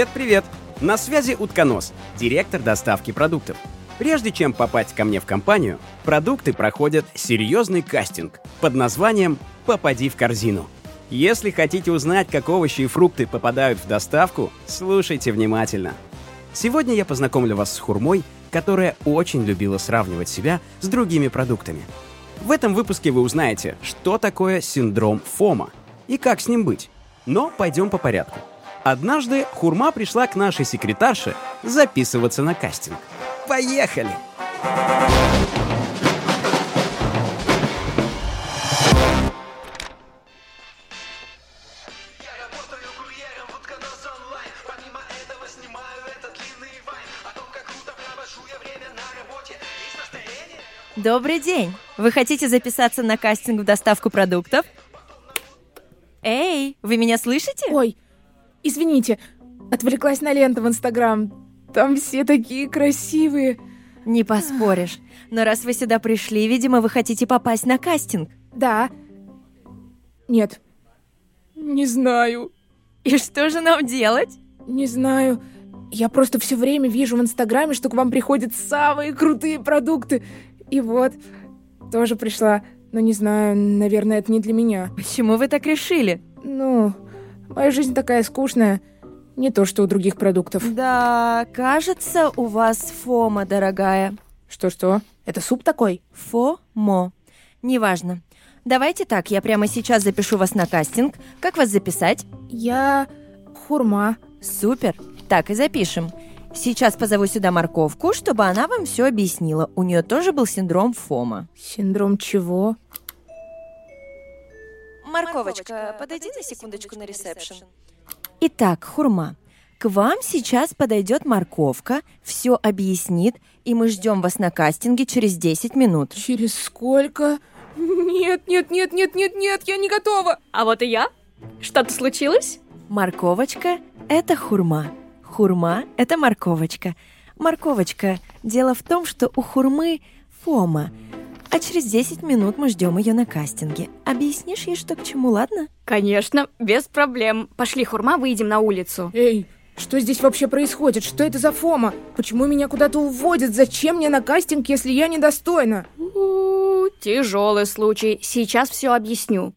Привет-привет! На связи Утконос, директор доставки продуктов. Прежде чем попасть ко мне в компанию, продукты проходят серьезный кастинг под названием «Попади в корзину». Если хотите узнать, как овощи и фрукты попадают в доставку, слушайте внимательно. Сегодня я познакомлю вас с хурмой, которая очень любила сравнивать себя с другими продуктами. В этом выпуске вы узнаете, что такое синдром ФОМа и как с ним быть. Но пойдем по порядку. Однажды Хурма пришла к нашей секретарше записываться на кастинг. Поехали! Я работаю курьером в Утконос онлайн Помимо этого снимаю этот длинный вайн О том, как круто провожу я время на работе Есть настроение? Добрый день! Вы хотите записаться на кастинг в доставку продуктов? Эй, вы меня слышите? Ой, извините, отвлеклась на ленту в Инстаграм. Там все такие красивые. Не поспоришь. Но раз вы сюда пришли, видимо, вы хотите попасть на кастинг. Да. Нет. Не знаю. И что же нам делать? Не знаю. Я просто все время вижу в Инстаграме, что к вам приходят самые крутые продукты. И вот, тоже пришла. Но не знаю, наверное, это не для меня. Почему вы так решили? Ну, моя жизнь такая скучная. Не то, что у других продуктов. Да, кажется, у вас фома, дорогая. Что-что? Это суп такой? Фомо. Неважно. Давайте так, я прямо сейчас запишу вас на кастинг. Как вас записать? Я хурма. Супер. Так и запишем. Сейчас позову сюда морковку, чтобы она вам все объяснила. У нее тоже был синдром ФОМа. Синдром чего? Морковочка, подойди на секундочку на ресепшн. Итак, Хурма, к вам сейчас подойдет морковка, все объяснит, и мы ждем вас на кастинге через 10 минут. Через сколько? Нет, нет, нет, нет, нет, нет, я не готова. А вот и я. Что-то случилось? Морковочка – это хурма. Хурма – это морковочка. Морковочка, дело в том, что у хурмы фома, а через 10 минут мы ждем ее на кастинге. Объяснишь ей, что к чему, ладно? Конечно, без проблем. Пошли, Хурма, выйдем на улицу. Эй, что здесь вообще происходит? Что это за фома? Почему меня куда-то уводят? Зачем мне на кастинг, если я недостойна? Тяжелый случай. Сейчас все объясню.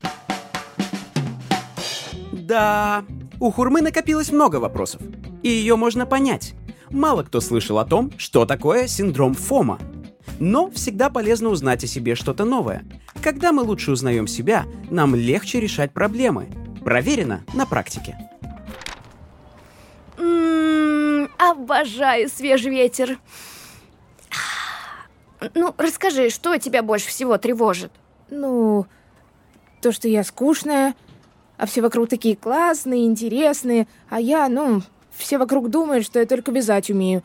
Да, у Хурмы накопилось много вопросов, и ее можно понять. Мало кто слышал о том, что такое синдром ФОМа. Но всегда полезно узнать о себе что-то новое. Когда мы лучше узнаем себя, нам легче решать проблемы. Проверено на практике. М, обожаю свежий ветер. Ну, расскажи, что тебя больше всего тревожит? Ну, то, что я скучная, а все вокруг такие классные, интересные, а я, ну, все вокруг думают, что я только вязать умею.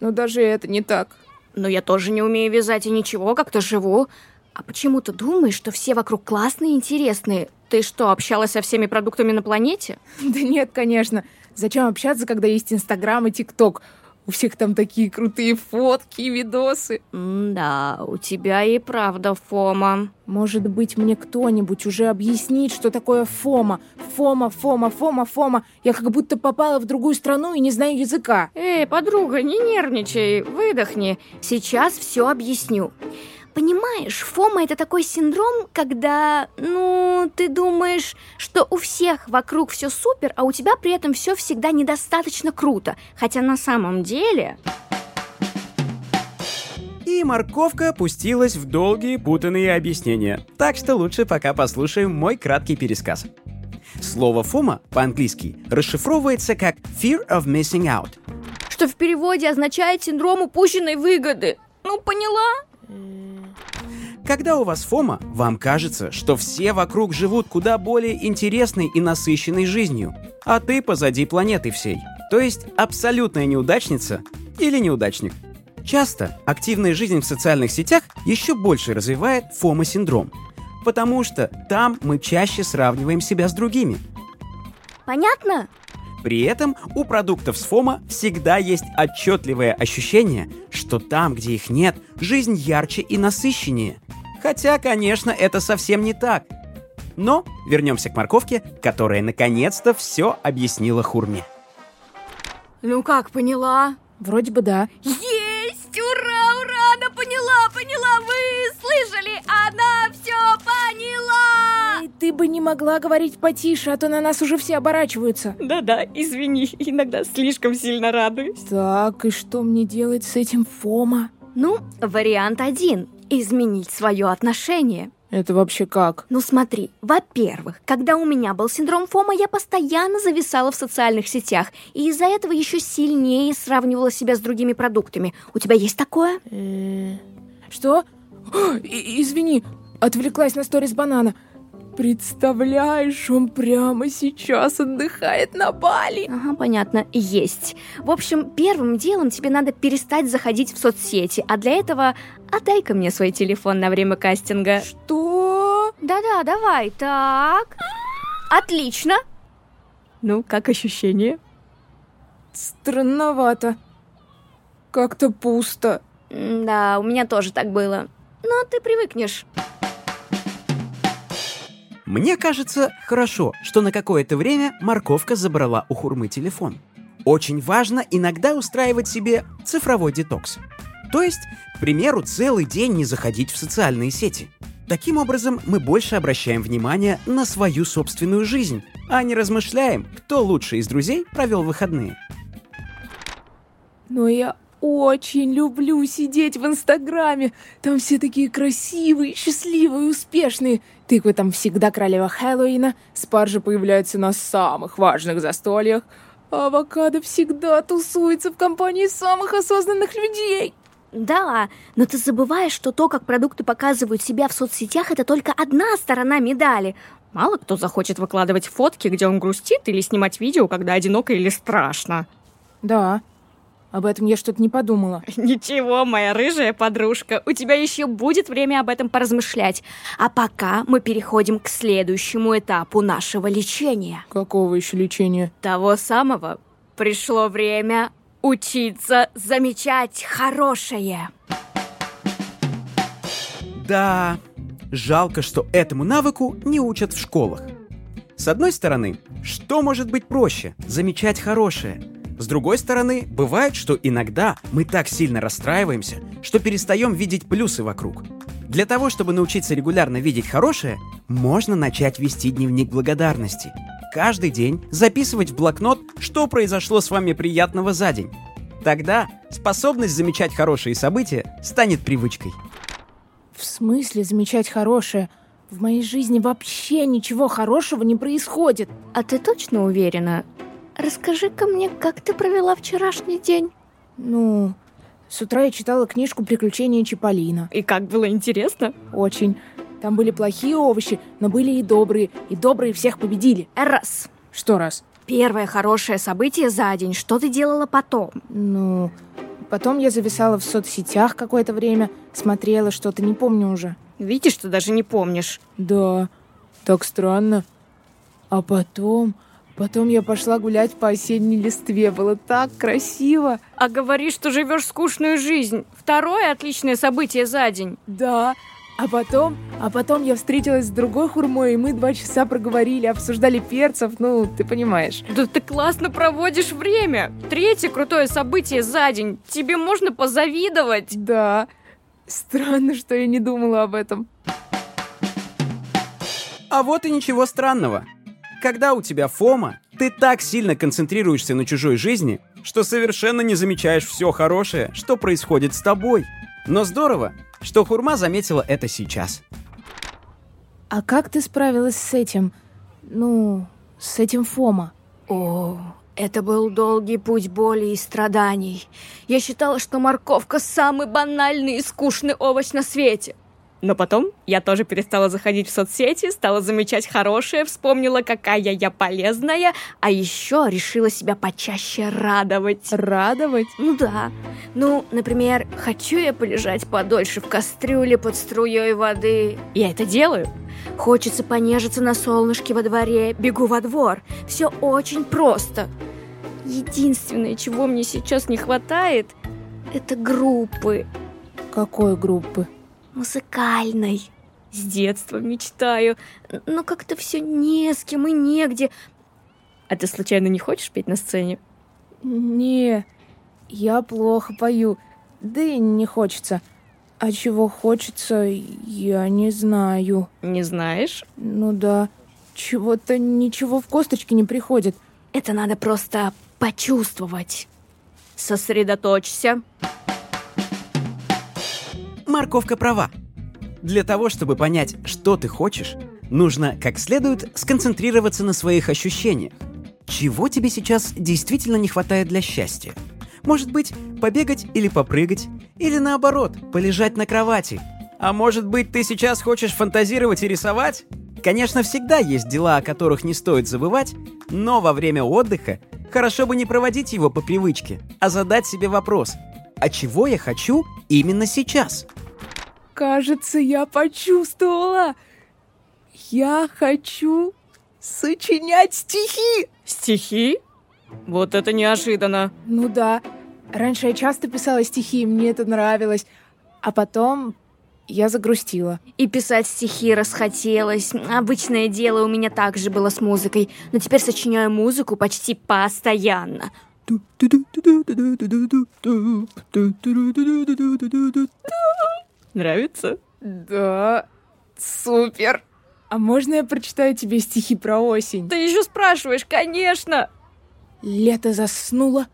Но даже это не так. Ну, я тоже не умею вязать и ничего, как-то живу. А почему ты думаешь, что все вокруг классные и интересные? Ты что, общалась со всеми продуктами на планете? Да нет, конечно. Зачем общаться, когда есть Инстаграм и ТикТок? У всех там такие крутые фотки и видосы. Да, у тебя и правда Фома. Может быть, мне кто-нибудь уже объяснит, что такое Фома? Фома, Фома, Фома, Фома. Я как будто попала в другую страну и не знаю языка. Эй, подруга, не нервничай, выдохни. Сейчас все объясню. Понимаешь, Фома это такой синдром, когда, ну, ты думаешь, что у всех вокруг все супер, а у тебя при этом все всегда недостаточно круто. Хотя на самом деле... И морковка опустилась в долгие путанные объяснения. Так что лучше пока послушаем мой краткий пересказ. Слово «фома» по-английски расшифровывается как «fear of missing out». Что в переводе означает синдром упущенной выгоды. Ну, поняла? Когда у вас фома, вам кажется, что все вокруг живут куда более интересной и насыщенной жизнью, а ты позади планеты всей. То есть абсолютная неудачница или неудачник. Часто активная жизнь в социальных сетях еще больше развивает фома-синдром, потому что там мы чаще сравниваем себя с другими. Понятно? При этом у продуктов с ФОМа всегда есть отчетливое ощущение, что там, где их нет, жизнь ярче и насыщеннее. Хотя, конечно, это совсем не так. Но вернемся к морковке, которая наконец-то все объяснила Хурме. Ну как, поняла? Вроде бы да. Есть! Могла говорить потише, а то на нас уже все оборачиваются. Да-да, извини, иногда слишком сильно радуюсь. Так, и что мне делать с этим, Фома? Ну, вариант один. Изменить свое отношение. Это вообще как? Ну смотри, во-первых, когда у меня был синдром Фома, я постоянно зависала в социальных сетях, и из-за этого еще сильнее сравнивала себя с другими продуктами. У тебя есть такое? Э, Что? Извини, отвлеклась на сторис банана. Представляешь, он прямо сейчас отдыхает на Бали. Ага, понятно, есть. В общем, первым делом тебе надо перестать заходить в соцсети, а для этого отдай-ка мне свой телефон на время кастинга. Что? Да-да, давай, так. Отлично. Ну, как ощущение? Странновато. Как-то пусто. Да, у меня тоже так было. Но ты привыкнешь. Мне кажется, хорошо, что на какое-то время морковка забрала у хурмы телефон. Очень важно иногда устраивать себе цифровой детокс. То есть, к примеру, целый день не заходить в социальные сети. Таким образом, мы больше обращаем внимание на свою собственную жизнь, а не размышляем, кто лучше из друзей провел выходные. Но я очень люблю сидеть в Инстаграме. Там все такие красивые, счастливые, успешные. Тыквы там всегда королева Хэллоуина. Спаржа появляется на самых важных застольях. А авокадо всегда тусуется в компании самых осознанных людей. Да, но ты забываешь, что то, как продукты показывают себя в соцсетях, это только одна сторона медали. Мало кто захочет выкладывать фотки, где он грустит, или снимать видео, когда одиноко или страшно. Да, об этом я что-то не подумала. Ничего, моя рыжая подружка, у тебя еще будет время об этом поразмышлять. А пока мы переходим к следующему этапу нашего лечения. Какого еще лечения? Того самого пришло время учиться замечать хорошее. Да, жалко, что этому навыку не учат в школах. С одной стороны, что может быть проще – замечать хорошее? С другой стороны, бывает, что иногда мы так сильно расстраиваемся, что перестаем видеть плюсы вокруг. Для того, чтобы научиться регулярно видеть хорошее, можно начать вести дневник благодарности. Каждый день записывать в блокнот, что произошло с вами приятного за день. Тогда способность замечать хорошие события станет привычкой. В смысле замечать хорошее? В моей жизни вообще ничего хорошего не происходит. А ты точно уверена? Расскажи-ка мне, как ты провела вчерашний день? Ну, с утра я читала книжку «Приключения Чиполлино». И как было интересно? Очень. Там были плохие овощи, но были и добрые, и добрые всех победили. Раз. Что раз? Первое хорошее событие за день. Что ты делала потом? Ну, потом я зависала в соцсетях какое-то время, смотрела что-то, не помню уже. Видишь, ты даже не помнишь. Да, так странно. А потом, потом я пошла гулять по осенней листве. Было так красиво. А говоришь, что живешь скучную жизнь. Второе отличное событие за день. Да. А потом, а потом я встретилась с другой хурмой, и мы два часа проговорили, обсуждали перцев, ну, ты понимаешь. Да ты классно проводишь время. Третье крутое событие за день. Тебе можно позавидовать. Да. Странно, что я не думала об этом. А вот и ничего странного. Когда у тебя фома, ты так сильно концентрируешься на чужой жизни, что совершенно не замечаешь все хорошее, что происходит с тобой. Но здорово, что Хурма заметила это сейчас. А как ты справилась с этим? Ну, с этим Фома? О, это был долгий путь боли и страданий. Я считала, что морковка самый банальный и скучный овощ на свете. Но потом я тоже перестала заходить в соцсети, стала замечать хорошее, вспомнила, какая я полезная, а еще решила себя почаще радовать. Радовать? Ну да. Ну, например, хочу я полежать подольше в кастрюле под струей воды. Я это делаю. Хочется понежиться на солнышке во дворе, бегу во двор. Все очень просто. Единственное, чего мне сейчас не хватает, это группы Какой группы? Музыкальной. С детства мечтаю, но как-то все не с кем и негде. А ты случайно не хочешь петь на сцене? Не, я плохо пою, да и не хочется. А чего хочется, я не знаю. Не знаешь? Ну да, чего-то ничего в косточке не приходит. Это надо просто почувствовать. Сосредоточься. Морковка права. Для того, чтобы понять, что ты хочешь, нужно как следует сконцентрироваться на своих ощущениях. Чего тебе сейчас действительно не хватает для счастья? Может быть, побегать или попрыгать, или наоборот, полежать на кровати. А может быть, ты сейчас хочешь фантазировать и рисовать? Конечно, всегда есть дела, о которых не стоит забывать, но во время отдыха хорошо бы не проводить его по привычке, а задать себе вопрос, а чего я хочу именно сейчас? Кажется, я почувствовала. Я хочу сочинять стихи. Стихи? Вот это неожиданно. Ну да, раньше я часто писала стихи, и мне это нравилось. А потом я загрустила. И писать стихи расхотелось. Обычное дело у меня также было с музыкой. Но теперь сочиняю музыку почти постоянно. Нравится? Да, супер. А можно я прочитаю тебе стихи про осень? Ты еще спрашиваешь, конечно. Лето заснуло,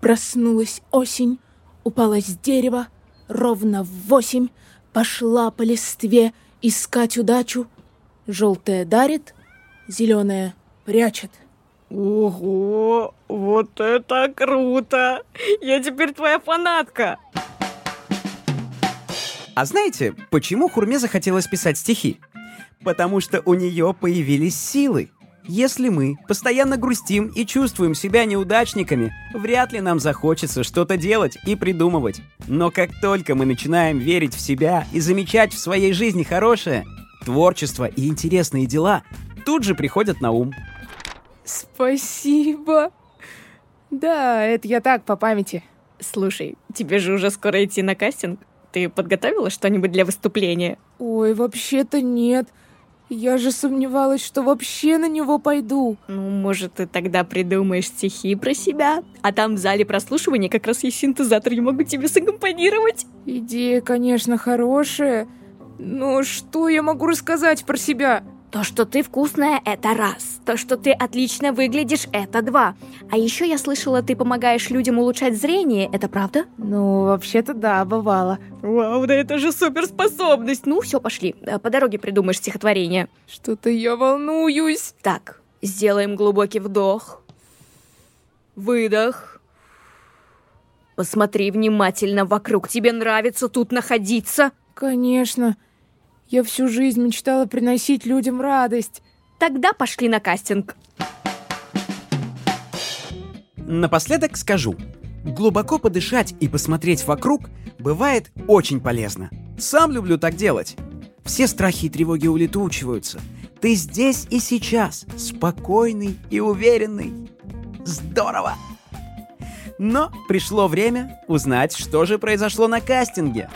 проснулась осень, упала с дерева ровно в восемь, пошла по листве искать удачу. Желтая дарит, зеленая прячет. Ого, вот это круто! Я теперь твоя фанатка. А знаете, почему Хурме захотелось писать стихи? Потому что у нее появились силы. Если мы постоянно грустим и чувствуем себя неудачниками, вряд ли нам захочется что-то делать и придумывать. Но как только мы начинаем верить в себя и замечать в своей жизни хорошее, творчество и интересные дела тут же приходят на ум. Спасибо. Да, это я так, по памяти. Слушай, тебе же уже скоро идти на кастинг. Ты подготовила что-нибудь для выступления? Ой, вообще-то нет. Я же сомневалась, что вообще на него пойду. Ну, может, ты тогда придумаешь стихи про себя? А там в зале прослушивания как раз есть синтезатор, я могу тебе саккомпанировать. Идея, конечно, хорошая. Но что я могу рассказать про себя? То, что ты вкусная, это раз. То, что ты отлично выглядишь, это два. А еще я слышала, ты помогаешь людям улучшать зрение, это правда? Ну, вообще-то да, бывало. Вау, да это же суперспособность. Ну, все, пошли. Э, По дороге придумаешь стихотворение. Что-то я волнуюсь. Так, сделаем глубокий вдох. Выдох. Посмотри внимательно вокруг. Тебе нравится тут находиться? Конечно. Я всю жизнь мечтала приносить людям радость. Тогда пошли на кастинг. Напоследок скажу. Глубоко подышать и посмотреть вокруг бывает очень полезно. Сам люблю так делать. Все страхи и тревоги улетучиваются. Ты здесь и сейчас, спокойный и уверенный. Здорово! Но пришло время узнать, что же произошло на кастинге.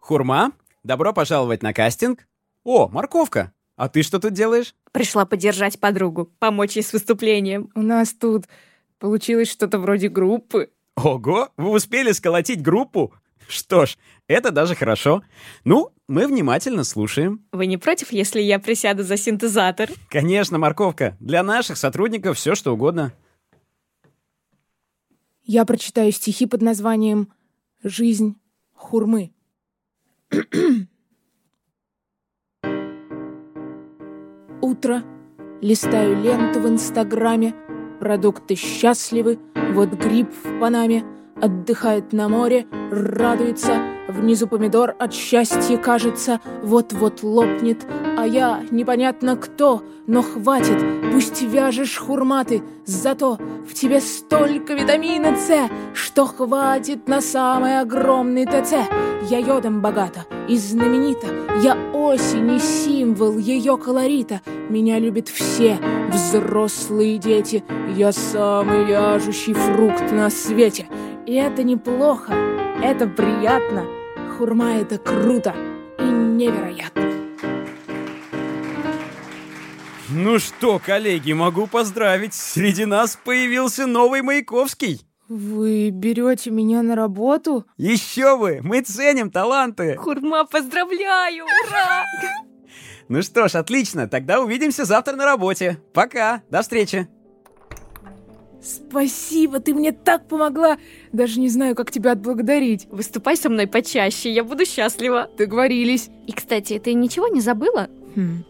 Хурма, добро пожаловать на кастинг. О, морковка, а ты что тут делаешь? Пришла поддержать подругу, помочь ей с выступлением. У нас тут получилось что-то вроде группы. Ого, вы успели сколотить группу? Что ж, это даже хорошо. Ну, мы внимательно слушаем. Вы не против, если я присяду за синтезатор? Конечно, морковка. Для наших сотрудников все что угодно. Я прочитаю стихи под названием «Жизнь хурмы». Утро. Листаю ленту в Инстаграме. Продукты счастливы. Вот гриб в Панаме. Отдыхает на море, радуется. Внизу помидор от счастья кажется. Вот-вот лопнет. А я непонятно кто. Но хватит, пусть вяжешь хурматы. Зато в тебе столько витамина С, что хватит на самый огромный ТЦ. Я йодом богата и знаменита. Я осень и символ ее колорита. Меня любят все взрослые дети. Я самый вяжущий фрукт на свете. И это неплохо, это приятно. Хурма это круто и невероятно. Ну что, коллеги, могу поздравить. Среди нас появился новый Маяковский. Вы берете меня на работу? Еще вы, мы ценим таланты. Хурма, поздравляю! Ура! Ну что ж, отлично, тогда увидимся завтра на работе. Пока, до встречи. Спасибо, ты мне так помогла. Даже не знаю, как тебя отблагодарить. Выступай со мной почаще, я буду счастлива. Договорились. И, кстати, ты ничего не забыла? Хм.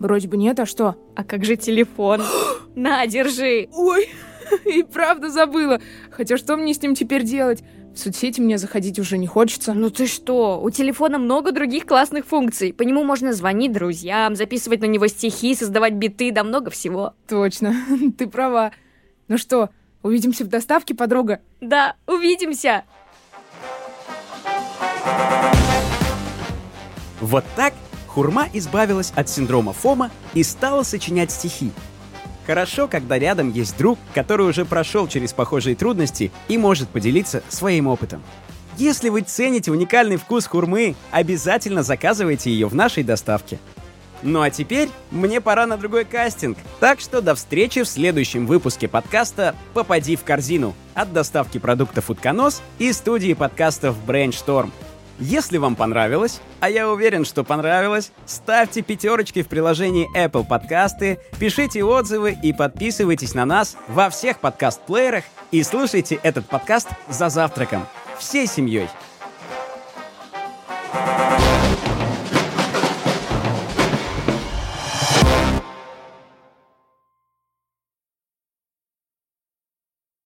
Вроде бы нет, а что? А как же телефон? На, держи. Ой, и правда забыла. Хотя что мне с ним теперь делать? В соцсети мне заходить уже не хочется. Ну ты что, у телефона много других классных функций. По нему можно звонить друзьям, записывать на него стихи, создавать биты, да много всего. Точно, ты права. Ну что, увидимся в доставке, подруга? Да, увидимся! Вот так Хурма избавилась от синдрома Фома и стала сочинять стихи. Хорошо, когда рядом есть друг, который уже прошел через похожие трудности и может поделиться своим опытом. Если вы цените уникальный вкус хурмы, обязательно заказывайте ее в нашей доставке. Ну а теперь мне пора на другой кастинг, так что до встречи в следующем выпуске подкаста «Попади в корзину» от доставки продуктов «Утконос» и студии подкастов Brainstorm. Если вам понравилось, а я уверен, что понравилось, ставьте пятерочки в приложении Apple Podcasts, пишите отзывы и подписывайтесь на нас во всех подкаст-плеерах и слушайте этот подкаст за завтраком всей семьей.